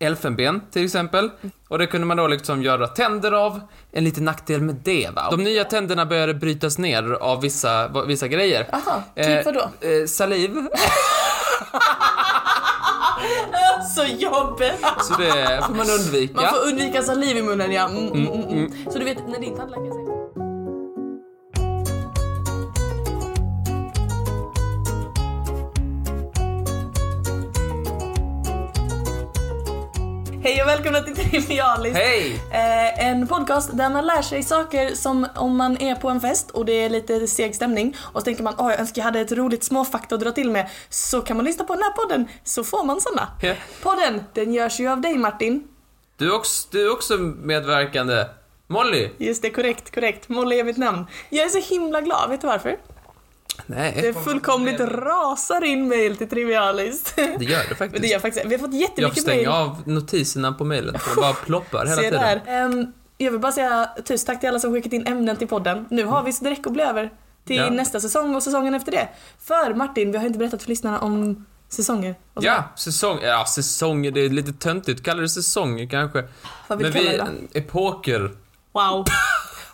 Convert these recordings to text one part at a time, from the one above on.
elfenben till exempel. Och det kunde man då liksom göra tänder av. En liten nackdel med det va. De nya tänderna började brytas ner av vissa, vissa grejer. Aha, typ Eh, vadå? eh, saliv. Så jobbigt! Så det får man undvika. Man får undvika saliv i munnen ja. Mm, mm, mm, mm. Så du vet när din tandläkare säger Hej och välkomna till Trivialist. Hej! Eh, en podcast där man lär sig saker som om man är på en fest och det är lite seg stämning och så tänker man åh jag önskar jag hade ett roligt småfakta att dra till med. Så kan man lyssna på den här podden så får man såna. Ja. Podden, den görs ju av dig Martin. Du är också, du är också medverkande. Molly? Just det, korrekt, korrekt. Molly är mitt namn. Jag är så himla glad, vet du varför? Nej. Det fullkomligt rasar in mail till Trivialist. Det gör det faktiskt. det gör faktiskt, vi har fått Jag får jättemycket mail. stänga av notiserna på mejlen för det bara ploppar hela Se tiden. där. Ehm, jag vill bara säga tusen tack till alla som skickat in ämnen till podden. Nu har vi så direkt att bli över till Ja. nästa säsong och säsongen efter det. För Martin, vi har inte berättat för lyssnarna om säsonger. och så. Ja, säsong, ja säsonger, det är lite töntigt. Kallar det säsonger kanske. Vad vill Men vi, det då? epoker. Wow.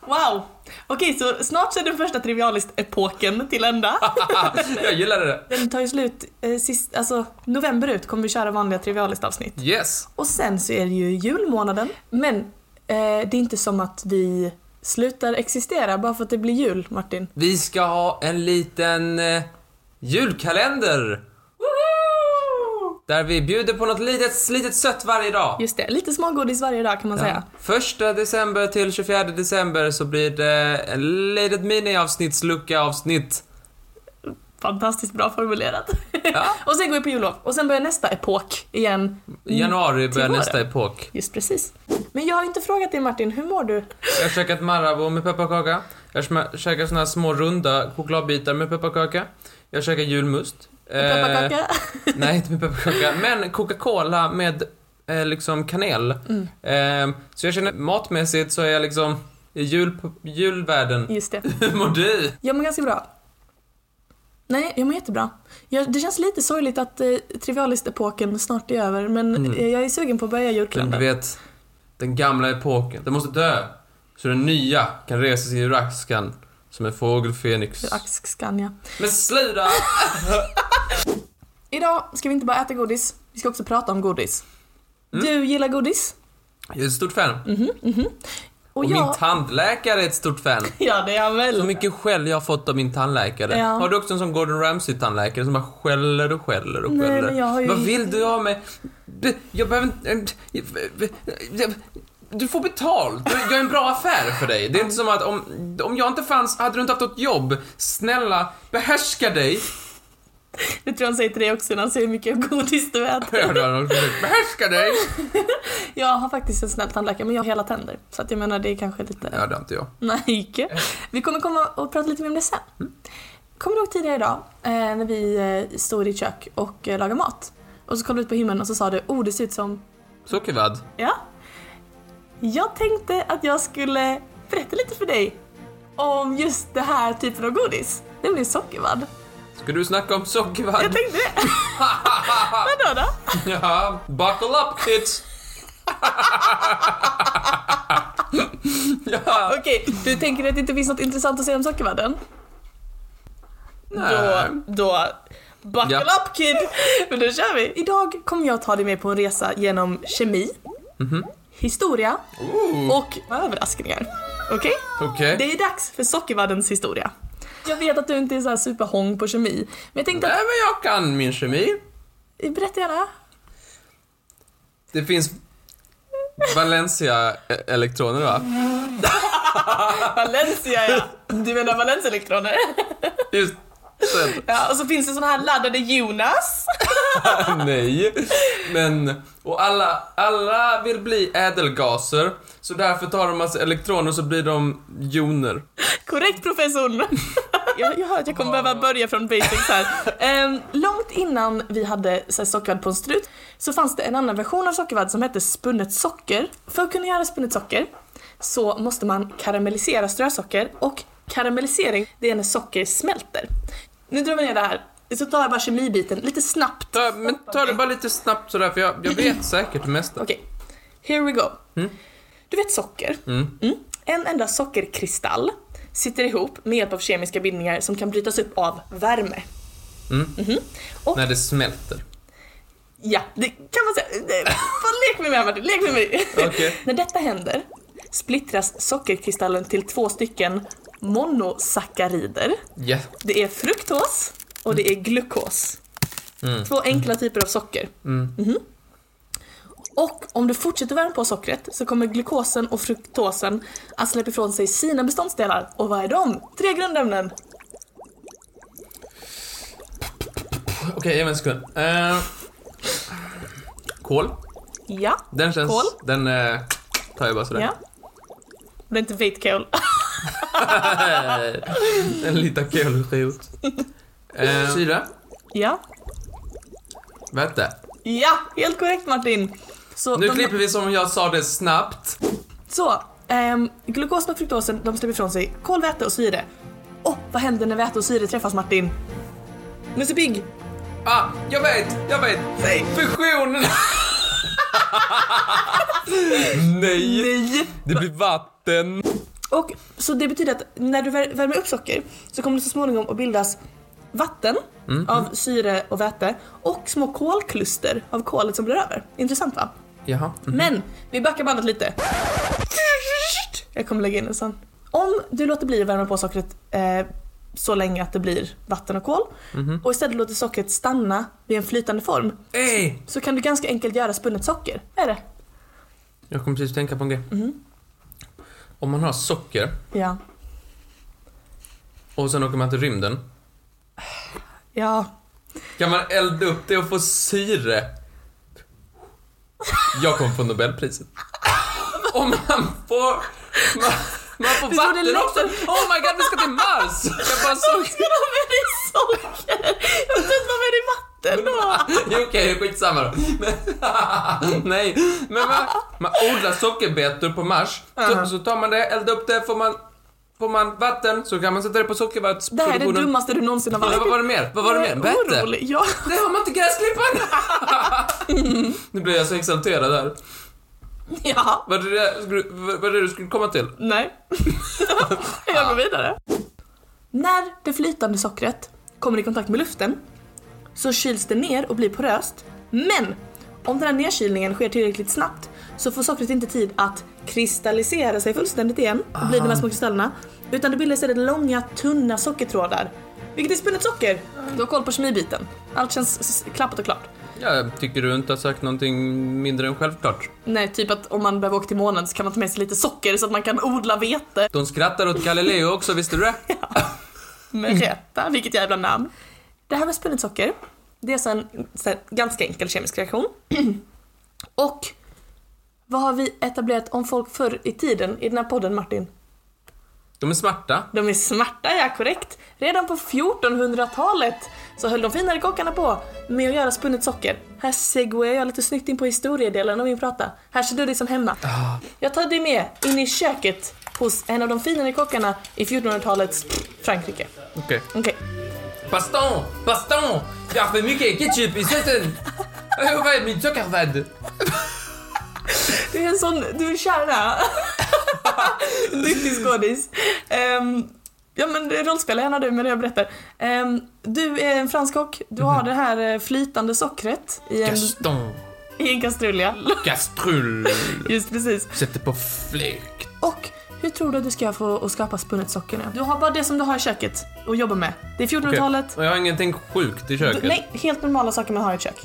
Wow! Okej, så snart så är den första Trivialist-epoken till ända. jag gillade det. Den tar ju slut eh, sist, alltså november ut kommer vi köra vanliga Trivialist-avsnitt. Yes. Och sen så är det ju julmånaden. Men eh, det är inte som att vi slutar existera bara för att det blir jul, Martin. Vi ska ha en liten eh, julkalender. Där vi bjuder på något litet, litet sött varje dag. Just det, lite smågodis varje dag kan man säga. Första december till 24 december så blir det en litet miniavsnittslucka avsnitt. Fantastiskt bra formulerat. Ja. och sen går vi på jullov. Och sen börjar nästa epok igen. I januari börjar nästa epok. Just precis. Men jag har inte frågat dig Martin, hur mår du? Jag har käkat Marabou med pepparkaka. Jag har käkat såna här små runda chokladbitar med pepparkaka. Jag har käkat julmust. Eh, Pepparkaka? nej, inte med pepparkaka. Men Coca-Cola med eh, liksom kanel. Eh, så jag känner matmässigt så är jag liksom i jul, julvärlden. Just det. Hur mår du? Jag mår ganska bra. Nej, jag mår jättebra. Jag, det känns lite sorgligt att eh, Trivialist-epoken snart är över, men Mm. eh, jag är sugen på att börja Men du julkalendern. vet, den gamla epoken, den måste dö. Så den nya kan resa sig ur askan som en fågel Fenix. Axskanja. Men sluta! Idag ska vi inte bara äta godis, vi ska också prata om godis. Mm. Du gillar godis? Jag är ett stort fan. Och, Och jag... min tandläkare är ett stort fan. Ja, det är han Så väl. mycket skäll jag har fått av min tandläkare. Ja. Har du också en sån Gordon Ramsay-tandläkare som bara skäller och skäller och Nej, skäller? men jag har ju- Vad vill du ha med? Jag behöver inte... Du får betalt. Du- Jag är en bra affär för dig. Det är inte som att om, om jag inte fanns, hade du inte haft något jobb. Snälla, behärska dig. Det tror jag han säger till dig också när han säger hur mycket godis du äter. Behärska dig. Jag har faktiskt en snäll tandläkare, men jag har hela tänder. Så att jag menar, det är kanske lite... Ja, det har inte jag. Nej, icke. Vi kommer komma och prata lite mer om det sen. Kommer du ihåg tidigare idag eh, när vi eh, stod i ditt kök och eh, lagade mat? Och så kollade du ut på himlen och så sa du oh det ser ut som... Sockervadd. Ja? Jag tänkte att jag skulle berätta lite för dig om just det här typen av godis. Nämligen sockervadd. Ska du snacka om sockervadd? Jag tänkte det. Vadå då? Ja, buckle up kids. ja, Okej, du tänker att det inte finns något intressant att säga om sockervadden? Då, nej. då, buckle Ja. up kid! Men då kör vi! Idag kommer jag ta dig med på en resa genom kemi, historia och överraskningar. Okej? Okej. Det är dags för sockervaddens historia. Jag vet att du inte är så här superhång på kemi, men jag tänkte Nej, att, men jag kan min kemi. berätta gärna. Det finns Valencia-elektroner, va? Valencia ja! Du menar valenselektroner? Just. Ja, och så finns det såna här laddade Jonas. Nej. Men, och alla, alla vill bli ädelgaser, så därför tar de massa elektroner så blir de joner. Korrekt professorn! jag, jag hör att jag kommer behöva börja från basics här. Ehm, långt innan vi hade så sockervadd på en strut så fanns det en annan version av sockervadd som hette spunnet socker. För att kunna göra spunnet socker så måste man karamellisera strösocker och karamellisering det är när socker smälter. Nu drar vi ner det här Så tar jag bara kemibiten lite snabbt. Ta, men ta det bara lite snabbt sådär, för jag, jag vet säkert det mesta. Okej, here we go. Mm. Du vet socker? Mm. Mm. En enda sockerkristall sitter ihop med hjälp av kemiska bindningar som kan brytas upp av värme. Mm. Mhm. Och När det smälter. ja, det kan man säga. Det- Fan, Lek med mig Martin, lek med mig. Okej. När detta händer splittras sockerkristallen till två stycken monosackarider. Ja. Det är fruktos och det är glukos. Mm. Två enkla typer av socker. Mm. Mhm. Och om du fortsätter värma på sockret så kommer glukosen och fruktosen att släppa ifrån sig sina beståndsdelar. Och vad är de? Tre grundämnen. Okej, ge mig en sekund. Eh, kol. Ja. Den känns... Kol. Den eh, tar jag bara sådär. ja. Det är inte vitkål. en liten kolskrot. Eh, syra. Ja. Väte. Ja, helt korrekt Martin. Så, Nu de, klipper vi som jag sa det snabbt. så ehm, glukosen och fruktosen de släpper ifrån sig kol, väte och syre. Och vad händer när väte och syre träffas Martin? Musse Pigg! Ah, jag vet, jag vet. Säg! Fusion! Nej. Nej! Det blir vatten. Och så det betyder att när du vär- värmer upp socker så kommer det så småningom att bildas vatten Mm. av syre och väte och små kolkluster av kolet som blir över. Intressant va? Jaha. Mm. Men vi backar bandet lite. Jag kommer lägga in en sån. Om du låter bli att värma på sockret eh, så länge att det blir vatten och kol Mhm. och istället låter sockret stanna vid en flytande form Ey! så kan du ganska enkelt göra spunnet socker. Är det? Jag kom precis tänka på en grej. Om man har socker Ja. och sen åker man till rymden. Ja. Kan man elda upp det och få syre? Jag kommer få Nobelpriset. Om man får... Man, man får du vatten också. Oh my god, vi ska till Mars! Jag bara såg... Ska ha med dig socker? Jag vill inte ha med dig vatten då. Jo, Okej, skitsamma då. Men, nej, men man, man odlar sockerbetor på Mars. Så, så tar man det, eldar upp det, får man, får man vatten så kan man sätta det på Det här är det sockervattsproduktionen. dummaste du någonsin har Vad varit. var det mer? Vad var det mer? Orolig. Ja. Det har man inte gräsklipparen! nu blir jag så exalterad här. ja. Vad är det, vad vad är det du skulle komma till? Nej. Jag går vidare. När det flytande sockret kommer i kontakt med luften så kyls det ner och blir poröst. Men om den här nedkylningen sker tillräckligt snabbt så får sockret inte tid att kristallisera sig fullständigt igen och bli de här små kristallerna. Utan det bildas istället långa tunna sockertrådar. Vilket är spunnet socker. Du har koll på kemibiten. Allt känns klappat och klart. Jag tycker du inte har sagt någonting mindre än självklart. Nej, typ att om man behöver åka till månen så kan man ta med sig lite socker så att man kan odla vete. De skrattar åt Galileo också, visste du det? Med rätta, vilket jävla namn. Det här med spunnet socker, det är så en, ganska enkel kemisk reaktion. Och vad har vi etablerat om folk förr i tiden i den här podden Martin? De är smarta. De är smarta, ja korrekt. Redan på 1400-talet så höll de finare kockarna på med att göra spunnet socker. Här segwayar jag lite snyggt in på historiedelen av min prata. Här ser du dig som hemma. Jag tar dig med in i köket hos en av de finare kockarna i 1400-talets Frankrike. Okej. Okej. Baston! Baston! Jag har för mycket ketchup i såsen! Vad är min sockervadd? Du är en sån, du är kärna. Duktig skådis. Um, ja men rollspela gärna du med det jag berättar. Ehm, du är en fransk kock, du har det här eh, flytande sockret i en, Gaston. i en kastrull ja. Kastrull. Just precis. Sätter på fläkt. Och hur tror du att du ska få att skapa spunnet socker nu? Du har bara det som du har i köket att jobba med. Det är 1400-talet. Och jag har ingenting sjukt i köket. Du- Nej, helt normala saker man har i ett kök.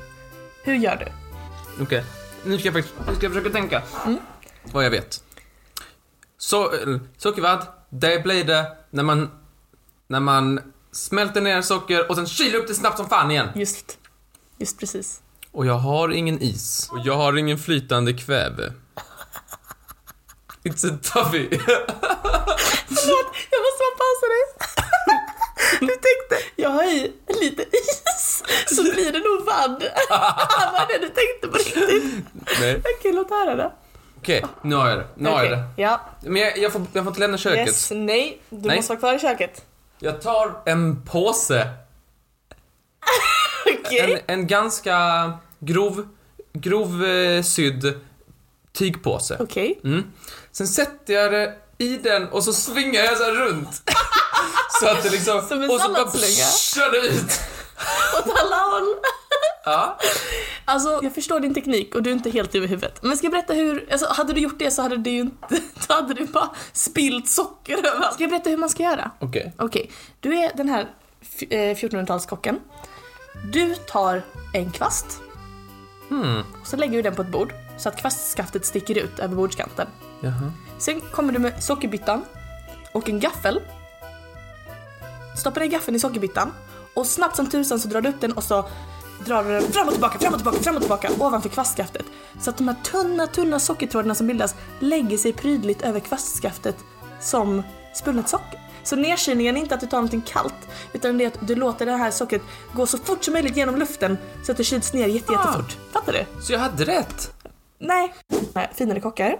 Hur gör du? Okej. Nu ska jag faktiskt nu ska jag försöka tänka. Mm. Vad jag vet. Så, eh, sockervadd, det blir det när man, när man smälter ner socker och sen kyler upp det snabbt som fan igen. Just, just precis. Och jag har ingen is. Och jag har ingen flytande kväve. It's a toughie. Förlåt, jag måste bara pausa dig. Du tänkte, jag har i lite is, så blir det nog vadd. Vad är det du tänkte på riktigt? Nej. Okej, låt höra det. Okej, nu har jag det. Nu har jag det. Ja. Men jag, jag, får, jag får inte lämna köket. Yes, nej. Du Nej. måste vara kvar i köket. Jag tar en påse Okej. En, en ganska grov, grov eh, sydd tygpåse. Okej. Mm. Sen sätter jag det i den och så svingar jag så runt. så att det liksom... Som en och så bara kör det ut. Åt alla håll. Ja. Alltså, jag förstår din teknik och du är inte helt över huvudet. Men ska jag berätta hur, alltså hade du gjort det så hade du ju inte, då hade du bara spilt socker överallt. Ska jag berätta hur man ska göra? Okej. Okej, du är den här f- eh, 1400-talskocken. Du tar en kvast Hmm. och så lägger du den på ett bord så att kvastskaftet sticker ut över bordskanten. Jaha. Sen kommer du med sockerbyttan och en gaffel. Stoppar ner gaffeln i sockerbyttan och snabbt som tusan så drar du upp den och så drar du den fram och tillbaka, fram och tillbaka, fram och tillbaka ovanför kvastskaftet. Så att de här tunna, tunna sockertrådarna som bildas lägger sig prydligt över kvastskaftet som spunnet socker. Så nedkylningen är inte att du tar någonting kallt utan det är att du låter det här sockret gå så fort som möjligt genom luften så att det kyls ner jätte, jättefort. Fattar du? Så jag hade rätt? Nej. Finare kockar.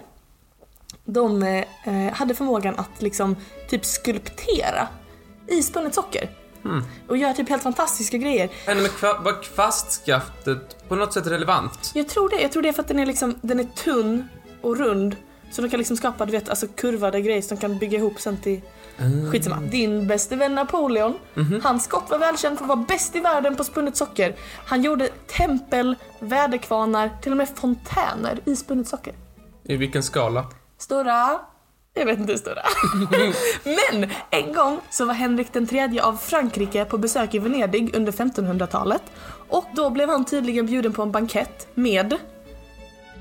De eh, hade förmågan att liksom typ skulptera i spunnet socker. Och göra typ helt fantastiska grejer. Men med kva, var kvastskaftet på något sätt relevant? Jag tror det. Jag tror det är för att den är liksom, den är tunn och rund. Så de kan liksom skapa, du vet, alltså kurvade grejer som de kan bygga ihop sen till Skitsamma. Din bäste vän Napoleon, hans skott var välkänd för att vara bäst i världen på spunnet socker. Han gjorde tempel, väderkvarnar, till och med fontäner i spunnet socker. I vilken skala? Stora? Jag vet inte hur stora. Men en gång så var Henrik den tredje av Frankrike på besök i Venedig under 1500-talet. Och då blev han tydligen bjuden på en bankett med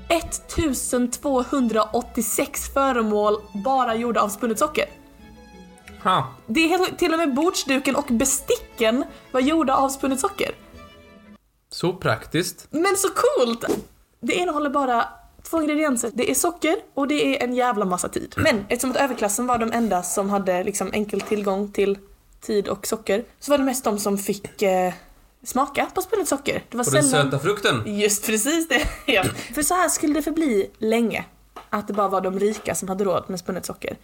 1286 föremål bara gjorda av spunnet socker. Ha. Det är helt, till och med bordsduken och besticken var gjorda av spunnet socker. Så praktiskt. Men så coolt! Det innehåller bara två ingredienser. Det är socker och det är en jävla massa tid. Men eftersom att överklassen var de enda som hade liksom enkel tillgång till tid och socker så var det mest de som fick eh, smaka på spunnet socker. Det var Och den söta frukten. Just precis det. ja. För så här skulle det förbli länge. Att det bara var de rika som hade råd med spunnet socker.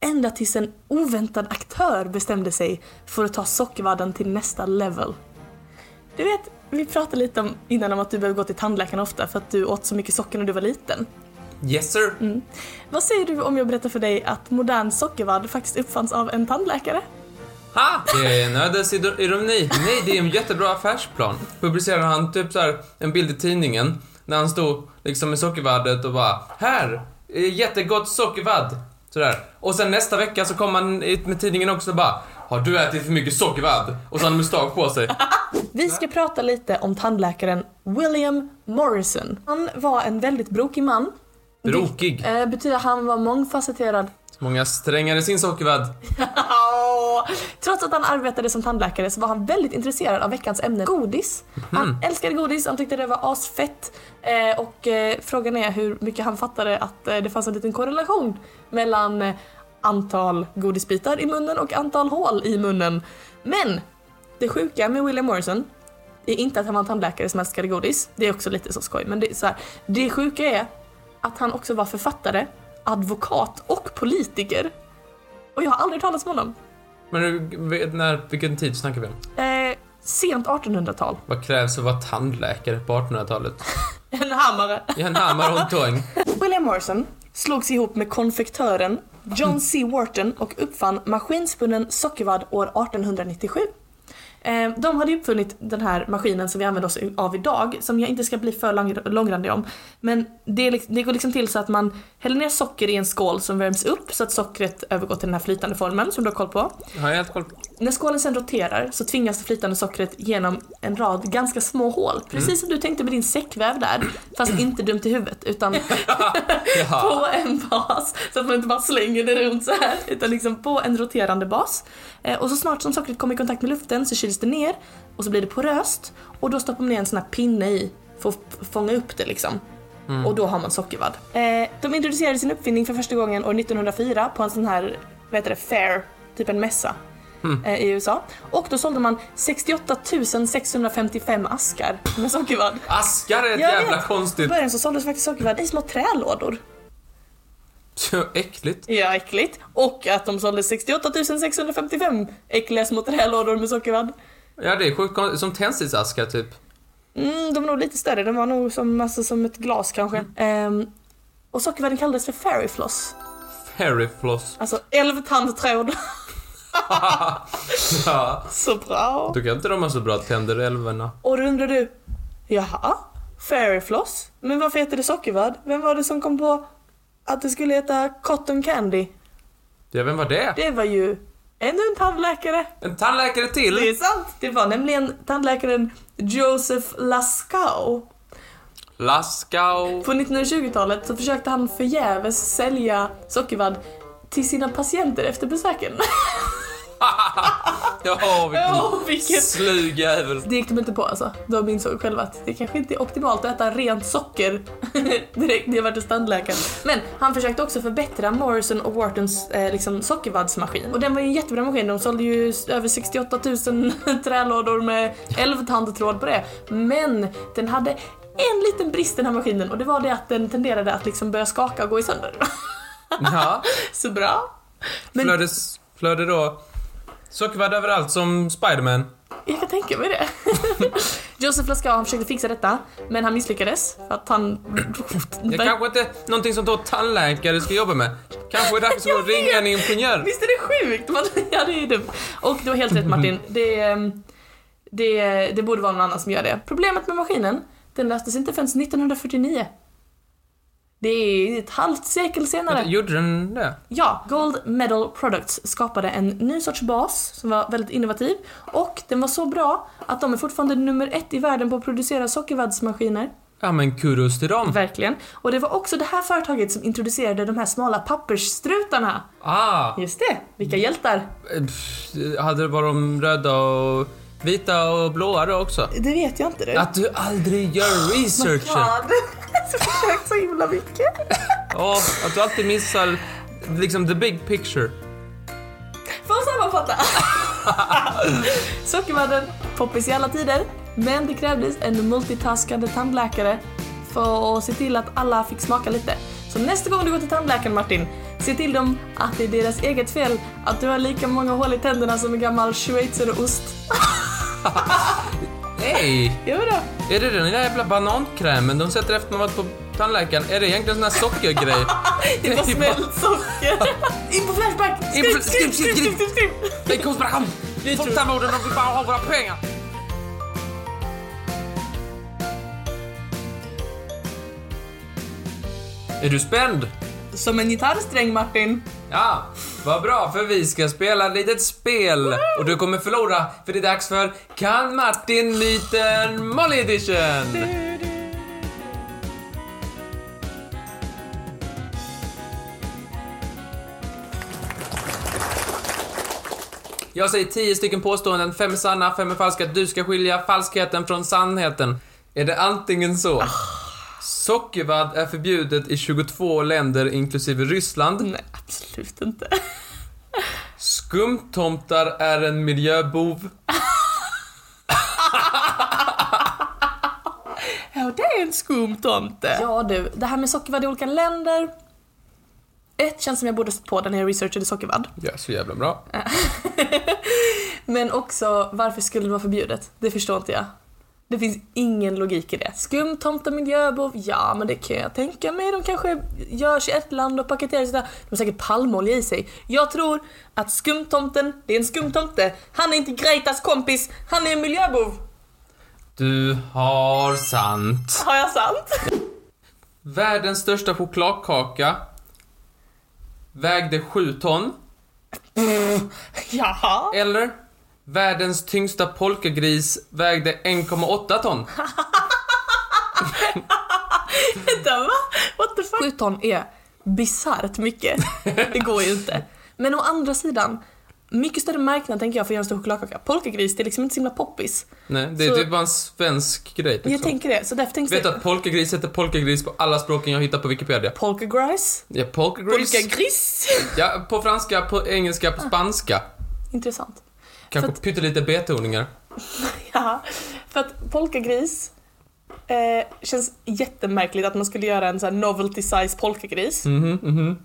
Ända tills en oväntad aktör bestämde sig för att ta sockervadden till nästa level. Du vet, vi pratade lite om, innan om att du behöver gå till tandläkaren ofta för att du åt så mycket socker när du var liten. Yes sir. Vad säger du om jag berättar för dig att modern sockervadd faktiskt uppfanns av en tandläkare? Ha! Det är en ödets ironi. Nej, det är en jättebra affärsplan. Publicerade han typ så här en bild i tidningen när han stod liksom med sockervaddet och bara Här! Jättegott sockervadd. Sådär. Och sen nästa vecka så kom han ut med tidningen också och bara Har du ätit för mycket sockervadd? Och så har han mustasch på sig. Vi ska prata lite om tandläkaren William Morrison. Han var en väldigt brokig man. Brokig. Det eh, betyder han var mångfacetterad. Många strängar i sin sockervadd. Trots att han arbetade som tandläkare så var han väldigt intresserad av veckans ämne godis. Han älskade godis, han tyckte det var asfett. Eh, och eh, frågan är hur mycket han fattade att eh, det fanns en liten korrelation mellan eh, antal godisbitar i munnen och antal hål i munnen. Men det sjuka med William Morrison är inte att han var en tandläkare som älskade godis. Det är också lite så skoj. Men det, är så här, det sjuka är att han också var författare, advokat och politiker. Och jag har aldrig talat om honom. Men när, vilken tid snackar vi om? Eh, sent 1800-tal. Vad krävs för att vara tandläkare på 1800-talet? En hammare. En hammare och en tång. William Morrison slogs ihop med konfektören John C. Wharton och uppfann maskinspunnen sockervadd år 1897. Eh, De hade uppfunnit den här maskinen som vi använder oss av idag, som jag inte ska bli för lång, långrandig om. Men det, liksom- det går liksom till så att man häller ner socker i en skål som värms upp så att sockret övergår till den här flytande formen som du har koll på. Har jag helt koll på. När skålen sen roterar så tvingas det flytande sockret genom en rad ganska små hål. Precis som du tänkte med din säckväv där, fast inte dumt i huvudet utan på en bas. Så att man inte bara slänger det runt så här utan liksom på en roterande bas. Eh, och så snart som sockret kommer i kontakt med luften så kyls det ner och så blir det poröst och då stoppar man ner en sån här pinne i för att fånga upp det liksom. Och då har man sockervadd. Eh, de introducerade sin uppfinning för första gången år 1904 på en sån här, vad heter det, fair, typ en mässa. eh, I USA. Och då sålde man 68 655 askar med sockervadd. Askar är ett Jag jävla vet. I konstigt... början så såldes faktiskt sockervadd i små trälådor. Så äckligt. Ja, äckligt. Och att de sålde 68 655 äckliga små trälådor med sockervadd. Ja, det är sjukt. Som tändsticksaskar typ. Mm, de var nog lite större, de var nog som, alltså, som ett glas kanske. Ehm, och sockervadden kallades för fairy floss. Fairy floss. Alltså älvtandtråd. ja. Så bra. Då kan inte de ha så bra tänder, älvorna. Och då undrar du, jaha, fairy floss? Men varför heter det sockervadd? Vem var det som kom på att det skulle heta cotton candy? Ja, vem var det? Det var ju ännu en tandläkare. En tandläkare till? Det är sant. Det var nämligen tandläkaren Joseph Lascaux. Laskau. På 1920-talet så försökte han förgäves sälja sockervadd till sina patienter efter besöken. Ja, vilken Åh, vilket... slug jävel. Det gick de inte på alltså. De insåg själva att det kanske inte är optimalt att äta rent socker direkt när jag var hos tandläkaren. Men han försökte också förbättra Morrison och Whartons eh, liksom, sockervaddsmaskin. Och den var ju en jättebra maskin. De sålde ju över 68 000 trälådor med älvtandtråd på det. Men den hade en liten brist den här maskinen och det var det att den tenderade att liksom börja skaka och gå i sönder. Ja, Så bra. Men flödde, flödde då sockervadd överallt som Spiderman. jag kan tänka mig det. Joseph Lascaux han försökte fixa detta, men han misslyckades för att han... Det är kanske inte någonting som då tandläkare ska jobba med. Kanske är det dags att ringa en ingenjör. Visst är det sjukt? Man, ja, det är dumt. Och du har helt rätt Martin. Det, ehm, det, det borde vara någon annan som gör det. Problemet med maskinen, den löstes inte förrän 1949. Det är ett halvt sekel senare. Gjorde den det? Ja, Gold Medal Products skapade en ny sorts bas som var väldigt innovativ och den var så bra att de är fortfarande nummer ett i världen på att producera sockervaddsmaskiner. Ja men kudos till dem. Verkligen. Och det var också det här företaget som introducerade de här smala pappersstrutarna. Ah, Just det, vilka hjältar. eh, pff, hade det varit de röda och vita och blåa då också? Det vet jag inte du. Att du aldrig gör researchen. God. Jag har försökt så himla mycket. Ja, att du alltid missar liksom the big picture. För att sammanfatta. Sockervadden, poppis i alla tider. Men det krävdes en multitaskande tandläkare för att se till att alla fick smaka lite. Så nästa gång du går till tandläkaren Martin, se till dem att det är deras eget fel att du har lika många hål i tänderna som en gammal schweizerost. Hej! Jo då. Är det den där jävla banankrämen de sätter efter man varit på tandläkaren? Är det egentligen en sån här sockergrej? Det var smält socker. In på Flashback! Skriv, skriv, skriv, skriv, skriv. Det är konspiration! Folktandvården de vill bara ha våra pengar! Är du spänd? Som en gitarrsträng Martin. Ja, vad bra för vi ska spela ett litet spel och du kommer förlora för det är dags för Kan Martin myten Molly edition? Jag säger tio stycken påståenden, fem är sanna, fem är falska. Du ska skilja falskheten från sannheten. Är det antingen så? Ah. Sockervadd är förbjudet i 22 länder inklusive Ryssland. Nej, absolut inte. Skumtomtar är en miljöbov. Ja, det är en skum tomte. Ja du, det här med sockervadd i olika länder. Ett känns som jag borde stått på den när jag researchade sockervadd. Ja, så jävla bra. Men också, varför skulle det vara förbjudet? Det förstår inte jag. Det finns ingen logik i det. Skumtomte miljöbov, ja men det kan jag tänka mig. De kanske görs i ett land och paketeras där. De har säkert palmolja i sig. Jag tror att skumtomten, det är en skumtomte. Han är inte Gretas kompis, han är en miljöbov. Du har sant. Har jag sant? Världens största chokladkaka vägde 7 ton. Jaha. Eller världens tyngsta polkagris vägde 1,8 ton. Vänta va? What the fuck? 7 ton är bisarrt mycket. Det går ju inte. Men å andra sidan, mycket större marknad tänker jag för att göra en stor chokladkaka. Polkagris, det är liksom inte så himla poppis. Nej, det är Så- typ bara en svensk grej. Liksom. Jag tänker det, så därför tänkte Vet du jag... att polkagris heter polkagris på alla språken jag hittar på Wikipedia? Polkagris? Ja, polkagris. Polkagris? Ja, på franska, på engelska, på spanska. Intressant. Kanske att- pyttelite betoningar. Ja, för att polkagris eh, känns jättemärkligt att man skulle göra en sån här novelty size polkagris. Mhm, mhm.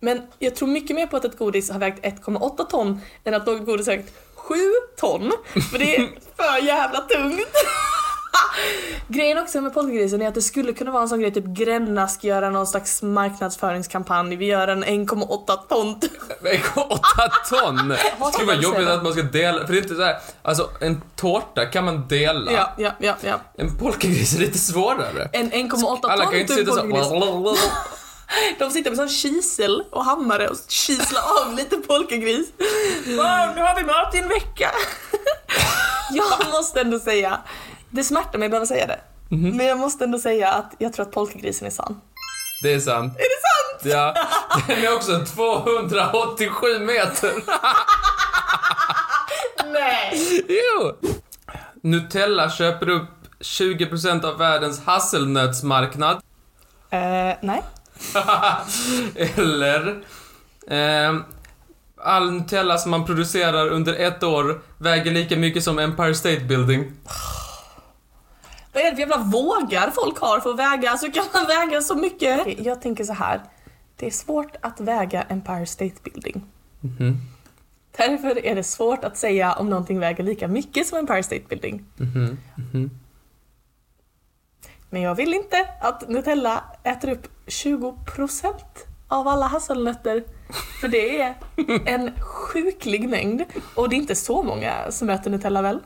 Men jag tror mycket mer på att ett godis har vägt 1,8 ton än att något godis har vägt sju ton, för det är för jävla tungt. Grejen också med polkagrisen är att det skulle kunna vara en sån grej, typ Gränna ska göra någon slags marknadsföringskampanj, vi gör en 1,8 ton. 8 ton! Det skulle vara jobbigt att man ska dela, för det är inte så här, alltså en tårta kan man dela. Ja, ja, ja, ja. En polkagris är lite svårare. En 1,8 ton Alla kan ju inte sitta så... polkagris. De sitter med sån kisel och hammare och kislar av lite polkagris. Wow, nu har vi mat i en vecka. Jag måste ändå säga, det smärtar mig att behöva säga det. Mhm. Men jag måste ändå säga att jag tror att polkagrisen är sann. Det är sant. Är det sant? Ja, den är också 287 meter. Nej! Jo! Nutella köper upp 20% av världens hasselnötsmarknad. Eh, nej. Eller... ehm, all Nutella som man producerar under ett år väger lika mycket som Empire State Building. Vad är det för jävla vågar folk har för att väga? Alltså kan man väga så mycket? Jag tänker så här. Det är svårt att väga Empire State Building. Mhm. Därför är det svårt att säga om någonting väger lika mycket som Empire State Building. Mhm. Men jag vill inte att Nutella äter upp 20% av alla hasselnötter. För det är en sjuklig mängd. Och det är inte så många som äter Nutella väl?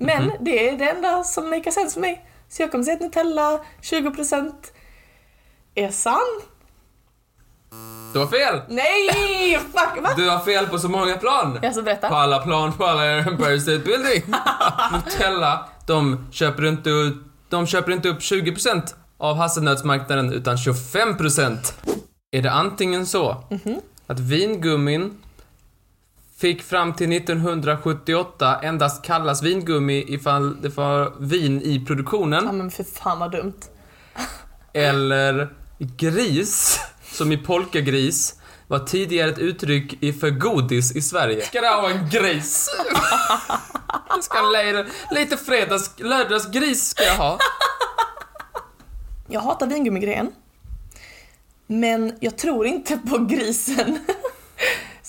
Men Mhm. det är det enda som makar sense för mig. Så jag kommer säga att Nutella 20% är sann. Du har fel! Nej! Fuck, va? Du har fel på så många plan. Jag På berätta. alla plan på alla Empire State Building. Nutella, de köper inte, ut- de köper inte upp 20% av hasselnötsmarknaden utan 25%. Är det antingen så att vingummin fick fram till 1978 endast kallas vingummi ifall det var vin i Ja produktionen, men för fan vad dumt. eller gris, som i polkagris, var tidigare ett uttryck i för godis i Sverige. Ska det ha en gris? Jag ska leda, lite fredags, lördagsgris ska jag ha. Jag hatar vingummigrejen. Men jag tror inte på grisen.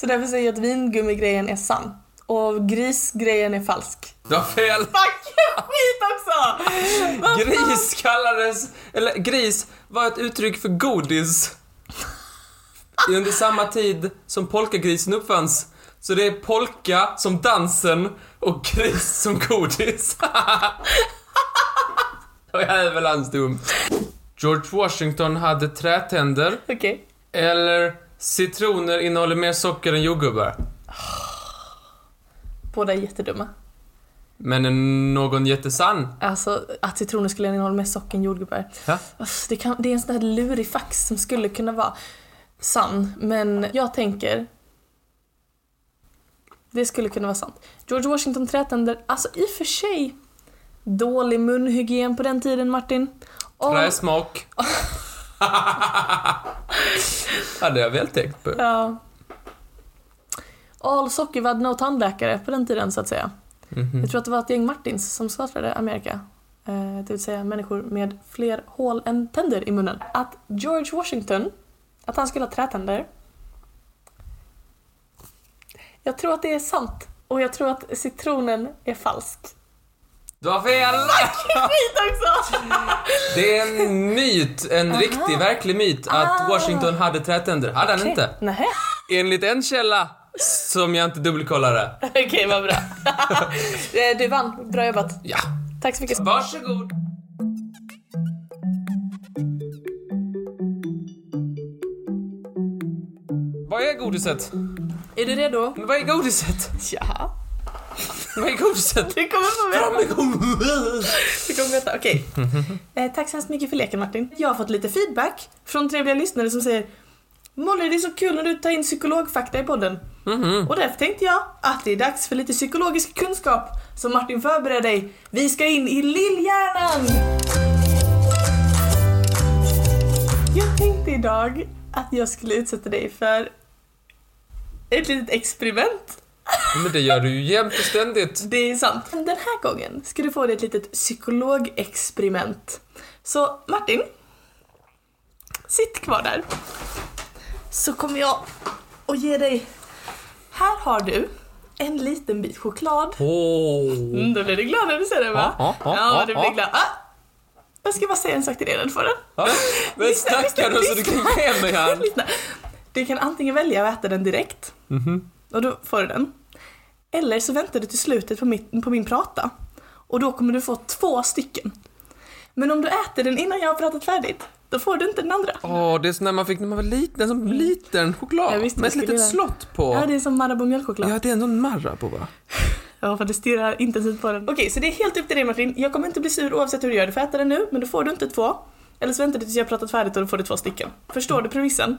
Så därför säger jag att vingummigrejen är sann. Och grisgrejen är falsk. Du har fel. Fuck! Skit också! Gris kallades, eller gris var ett uttryck för godis. Under samma tid som polkagrisen uppfanns. Så det är polka som dansen och gris som godis. Och hans dum. George Washington hade trätänder. Okej. Eller citroner innehåller mer socker än jordgubbar. Båda är jättedumma. Men är någon jättesann? Alltså att citroner skulle innehålla mer socker än jordgubbar. Ja. Det, kan, det är en sån här lurig fax som skulle kunna vara sann. Men jag tänker... Det skulle kunna vara sant. George Washington trätänder, alltså i och för sig dålig munhygien på den tiden Martin. Och, Träsmak. hade jag väl tänkt på. ja. All sockervadd, no tandläkare på den tiden så att säga. Mhm. Jag tror att det var ett gäng Martins som startade Amerika. Eh, det vill säga människor med fler hål än tänder i munnen. Att George Washington, att han skulle ha trätänder. Jag tror att det är sant. Och jag tror att citronen är falsk. Du har fel! Skit också! Det är en myt, en riktig, verklig myt att Ah. Washington hade trätänder. Hade han inte. Nähä. Enligt en källa, som jag inte dubbelkollade. Okej, vad bra. Eh, du vann. Bra jobbat. Ja, Tack så mycket. varsågod. Vad är godiset? Är du redo? Vad är godiset? Ja. Är godiset? Du kommer få Fram veta. med! Du kommer veta. Okej. Eh, tack så hemskt mycket för leken Martin. Jag har fått lite feedback från trevliga lyssnare som säger Molly, det är så kul när du tar in psykologfakta i podden. Mhm. Och därför tänkte jag att det är dags för lite psykologisk kunskap. Så Martin, förbered dig. Vi ska in i lillhjärnan! Jag tänkte idag att jag skulle utsätta dig för ett litet experiment. Men det gör du ju jämt och ständigt. Det är sant. Den här gången ska du få dig ett litet psykologexperiment. Så Martin, sitt kvar där. Så kommer jag att ge dig... Här har du en liten bit choklad. Åh. Mm, då blir du glad när du ser den va? Ja, ja, ja, ja, du blir glad. Ah! Jag ska bara säga en sak till dig när du får den. Ja, Men du så du kan ge mig? Lyssna. Du kan antingen välja att äta den direkt, Mhm. Och då får du den. Eller så väntar du till slutet på, mitt, på min prata, och då kommer du få två stycken. Men om du äter den innan jag har pratat färdigt, då får du inte den andra. Åh, det är sån där man fick när man var liten, som liten choklad. Ja, visst, med ett litet jag- slott på. Ja, det är som Marabou mjölkchoklad. Ja, det är ändå en på va? Ja, för det stirrar intensivt på den. Okej, så det är helt upp till dig Martin. Jag kommer inte bli sur oavsett hur du gör. Du får äta den nu, men då får du inte två. Eller så väntar du tills jag har pratat färdigt och då får du två stycken. Förstår du premissen?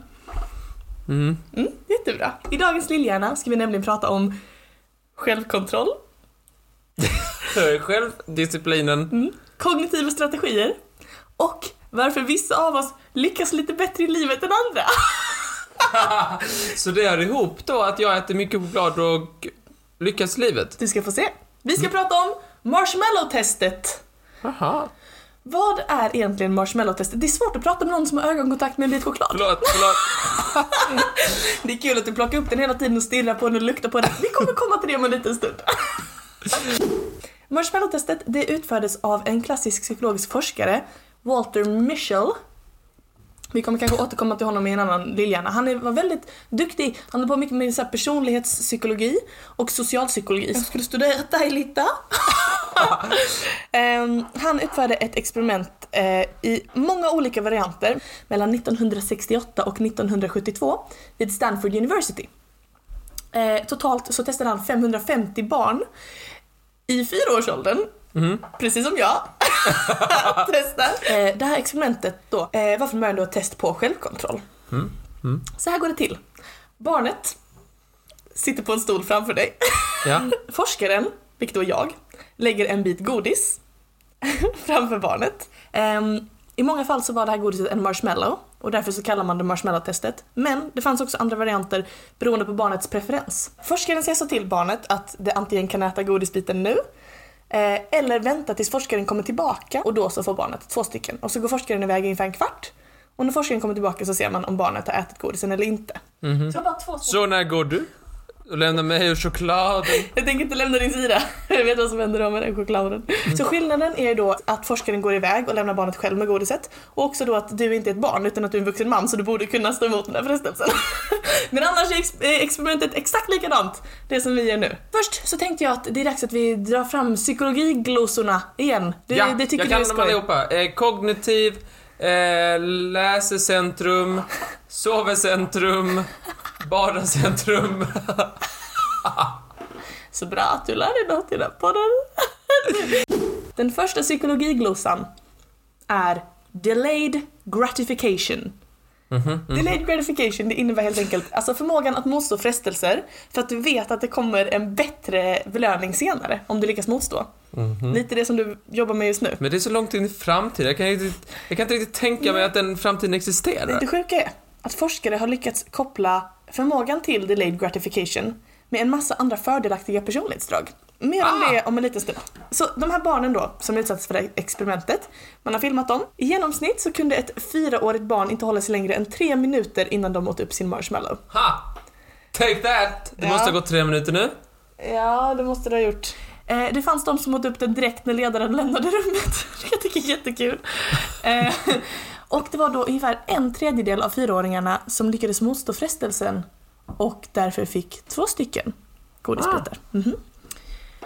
Mm. Mm, jättebra. I dagens Lillhjärna ska vi nämligen prata om självkontroll, Självdisciplinen. mm, kognitiva strategier och varför vissa av oss lyckas lite bättre i livet än andra. Så det hör ihop då att jag äter mycket choklad och lyckas i livet? Du ska få se. Vi ska prata om marshmallow-testet. Jaha. Vad är egentligen marshmallow-testet? Det är svårt att prata med någon som har ögonkontakt med en bit choklad. Förlåt, förlåt. Det är kul att du plockar upp den hela tiden och stirrar på den och luktar på den. Vi kommer komma till det om en liten stund. Marshmallow-testet det utfördes av en klassisk psykologisk forskare, Walter Mischel. Vi kommer kanske återkomma till honom i en annan Lillhjärna. Han är- var väldigt duktig. Han höll på mycket med så personlighetspsykologi och socialpsykologi. Jag skulle studera dig lite. Ehm, han utförde ett experiment eh, i många olika varianter mellan 1968 och 1972 vid Stanford University. Eh, totalt så testade han 550 barn i fyraårsåldern, Mhm. precis som jag. Eh, det här experimentet då var från början då ett test på självkontroll. Mm. Mm. Så här går det till. Barnet sitter på en stol framför dig. Ja. Forskaren, vilket då jag, lägger en bit godis framför barnet. Ehm, I många fall så var det här godiset en marshmallow och därför så kallar man det marshmallow-testet. Men det fanns också andra varianter beroende på barnets preferens. Forskaren säger så till barnet att det antingen kan äta godisbiten nu eh, eller vänta tills forskaren kommer tillbaka och då så får barnet två stycken. Och så går forskaren iväg ungefär en kvart och när forskaren kommer tillbaka så ser man om barnet har ätit godisen eller inte. Så bara två små Så när går du? Och lämnar mig och chokladen. Jag tänker inte lämna din sida. Jag vet vad som händer då med den chokladen. Så skillnaden är då att forskaren går iväg och lämnar barnet själv med godiset. Och också då att du inte är ett barn utan att du är en vuxen man så du borde kunna stå emot den där frestelsen. Men annars är ex- är experimentet exakt likadant. Det som vi gör nu. Först så tänkte jag att det är dags att vi drar fram psykologiglosorna igen. Det, ja, det tycker jag kan dem allihopa. Eh, kognitiv, eh, läsecentrum, sovecentrum, badacentrum. Så bra att du lär dig något i den podden. Den första psykologiglosan är delayed gratification. Mhm, Delayed gratification det innebär helt enkelt alltså förmågan att motstå frestelser för att du vet att det kommer en bättre belöning senare om du lyckas motstå. mhm. Lite det som du jobbar med just nu. Men det är så långt in i framtiden. Jag kan, inte, riktigt- jag kan inte riktigt tänka mig att den framtiden existerar. Det sjuka är att forskare har lyckats koppla förmågan till delayed gratification med en massa andra fördelaktiga personlighetsdrag. Mer om Ah! det om en liten stund. Så de här barnen då, som utsattes för det experimentet, man har filmat dem. I genomsnitt så kunde ett fyraårigt barn inte hålla sig längre än tre minuter innan de åt upp sin marshmallow. Ha! Take that! Det Ja. måste ha gått tre minuter nu. Ja, det måste det ha gjort. Eh, det fanns de som åt upp den direkt när ledaren lämnade rummet. Det tycker jag är jättekul. Eh, och det var då ungefär en tredjedel av fyraåringarna som lyckades motstå frestelsen och därför fick två stycken godisbitar. Mhm.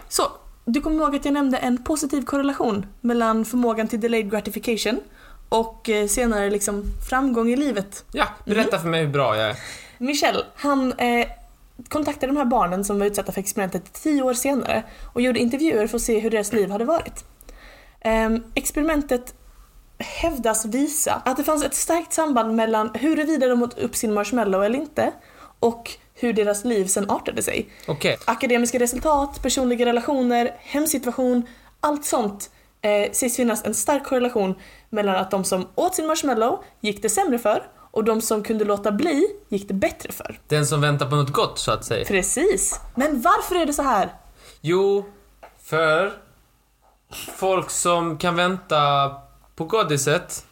Så, du kommer ihåg att jag nämnde en positiv korrelation mellan förmågan till delayed gratification och eh, senare liksom framgång i livet. Ja, berätta för mig hur bra jag är. Michel, han eh, kontaktade de här barnen som var utsatta för experimentet tio år senare och gjorde intervjuer för att se hur deras liv hade varit. Ehm, experimentet hävdas visa att det fanns ett starkt samband mellan huruvida de åt upp sin marshmallow eller inte och hur deras liv sen artade sig. Okej. Akademiska resultat, personliga relationer, hemsituation, allt sånt eh, sägs finnas en stark korrelation mellan att de som åt sin marshmallow gick det sämre för och de som kunde låta bli gick det bättre för. Den som väntar på något gott, så att säga. Precis. Men varför är det så här? Jo, för folk som kan vänta på godiset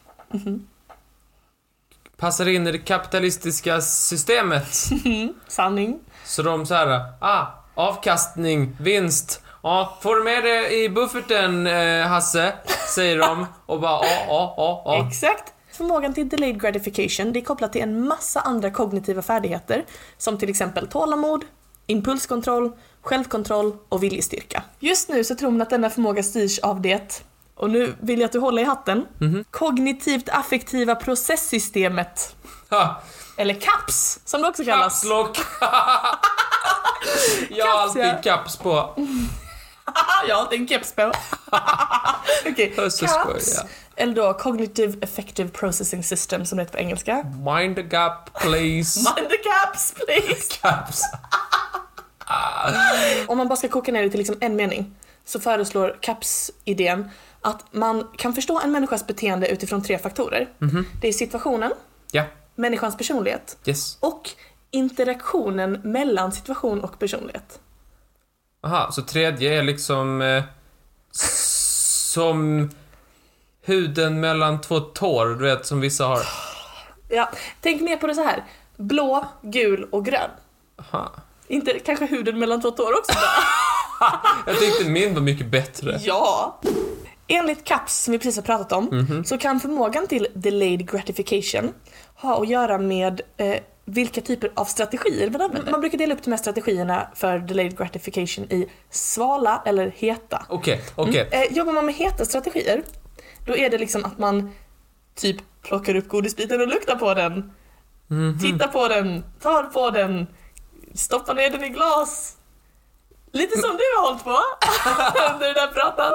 passar in i det kapitalistiska systemet. Sanning. Så de så här, ah, avkastning, vinst. Ja, får du med det i bufferten, eh, Hasse? Säger de. Och bara, ja, ja, ja, ja. Exakt. Förmågan till delayed gratification det är kopplat till en massa andra kognitiva färdigheter som till exempel tålamod, impulskontroll, självkontroll och viljestyrka. Just nu så tror man att denna förmåga styrs av det, och nu vill jag att du håller i hatten, kognitivt affektiva processsystemet. Ha, Eller CAPS, som det också kallas. Caps lock. Jag har ja. alltid caps på. jag har alltid en keps på. Okej, så CAPS, eller då Cognitive Effective Processing System som det heter på engelska. Mind the gap, please. Mind the caps please! Caps. Om man bara ska koka ner det till liksom en mening så föreslår CAPS-idén att man kan förstå en människas beteende utifrån tre faktorer. Det är situationen, Ja, människans personlighet yes. och interaktionen mellan situation och personlighet. Aha, så tredje är liksom eh, som huden mellan två tår, du vet, som vissa har. Ja, tänk mer på det så här. Blå, gul och grön. Aha. Inte kanske huden mellan två tår också. Jag tyckte min var mycket bättre. Ja! Enligt CAPS, som vi precis har pratat om, så kan förmågan till delayed gratification ha att göra med eh, vilka typer av strategier man använder. Man brukar dela upp de här strategierna för delayed gratification i svala eller heta. Okej, okej. Eh, jobbar man med heta strategier, då är det liksom att man typ plockar upp godisbiten och luktar på den, tittar på den, tar på den, stoppar ner den i glas. Lite som du har hållit på under den där pratan.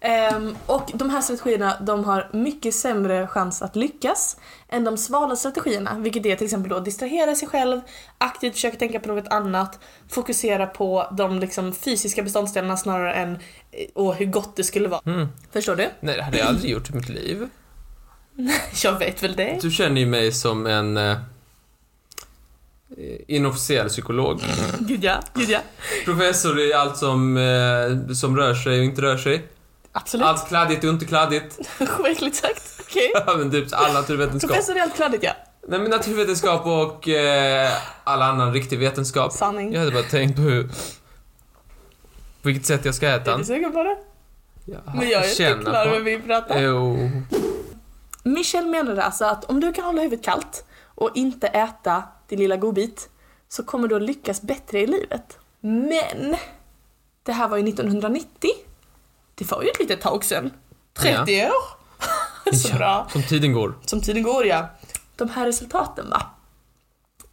Ehm, och de här strategierna de har mycket sämre chans att lyckas än de svala strategierna, vilket är till exempel då distrahera sig själv, aktivt försöka tänka på något annat, fokusera på de liksom fysiska beståndsdelarna snarare än eh, och hur gott det skulle vara. Mm. Förstår du? Nej, det hade jag aldrig gjort i mitt liv. Jag vet väl det. Du känner ju mig som en eh, inofficiell psykolog. Gud ja, gud ja. Professor i allt som, eh, som rör sig och inte rör sig. Absolut. Allt kladdigt och inte kladdigt. Skickligt sagt. Okej. Ja, men typ alla naturvetenskap. Professor i allt kladdigt ja. Nej men naturvetenskap och eh, all annan riktig vetenskap. Sanning. Jag hade bara tänkt på hur... På vilket sätt jag ska äta Är den. du sugen på det? Jaha, Men jag är inte klar på- med min prata. Jo. Michel menade alltså att om du kan hålla huvudet kallt och inte äta din lilla godbit så kommer du att lyckas bättre i livet. Men det här var ju 1990. Det var ju ett litet tag sedan. 30 år. så Ja, bra. Som tiden går. Som tiden går ja. De här resultaten va?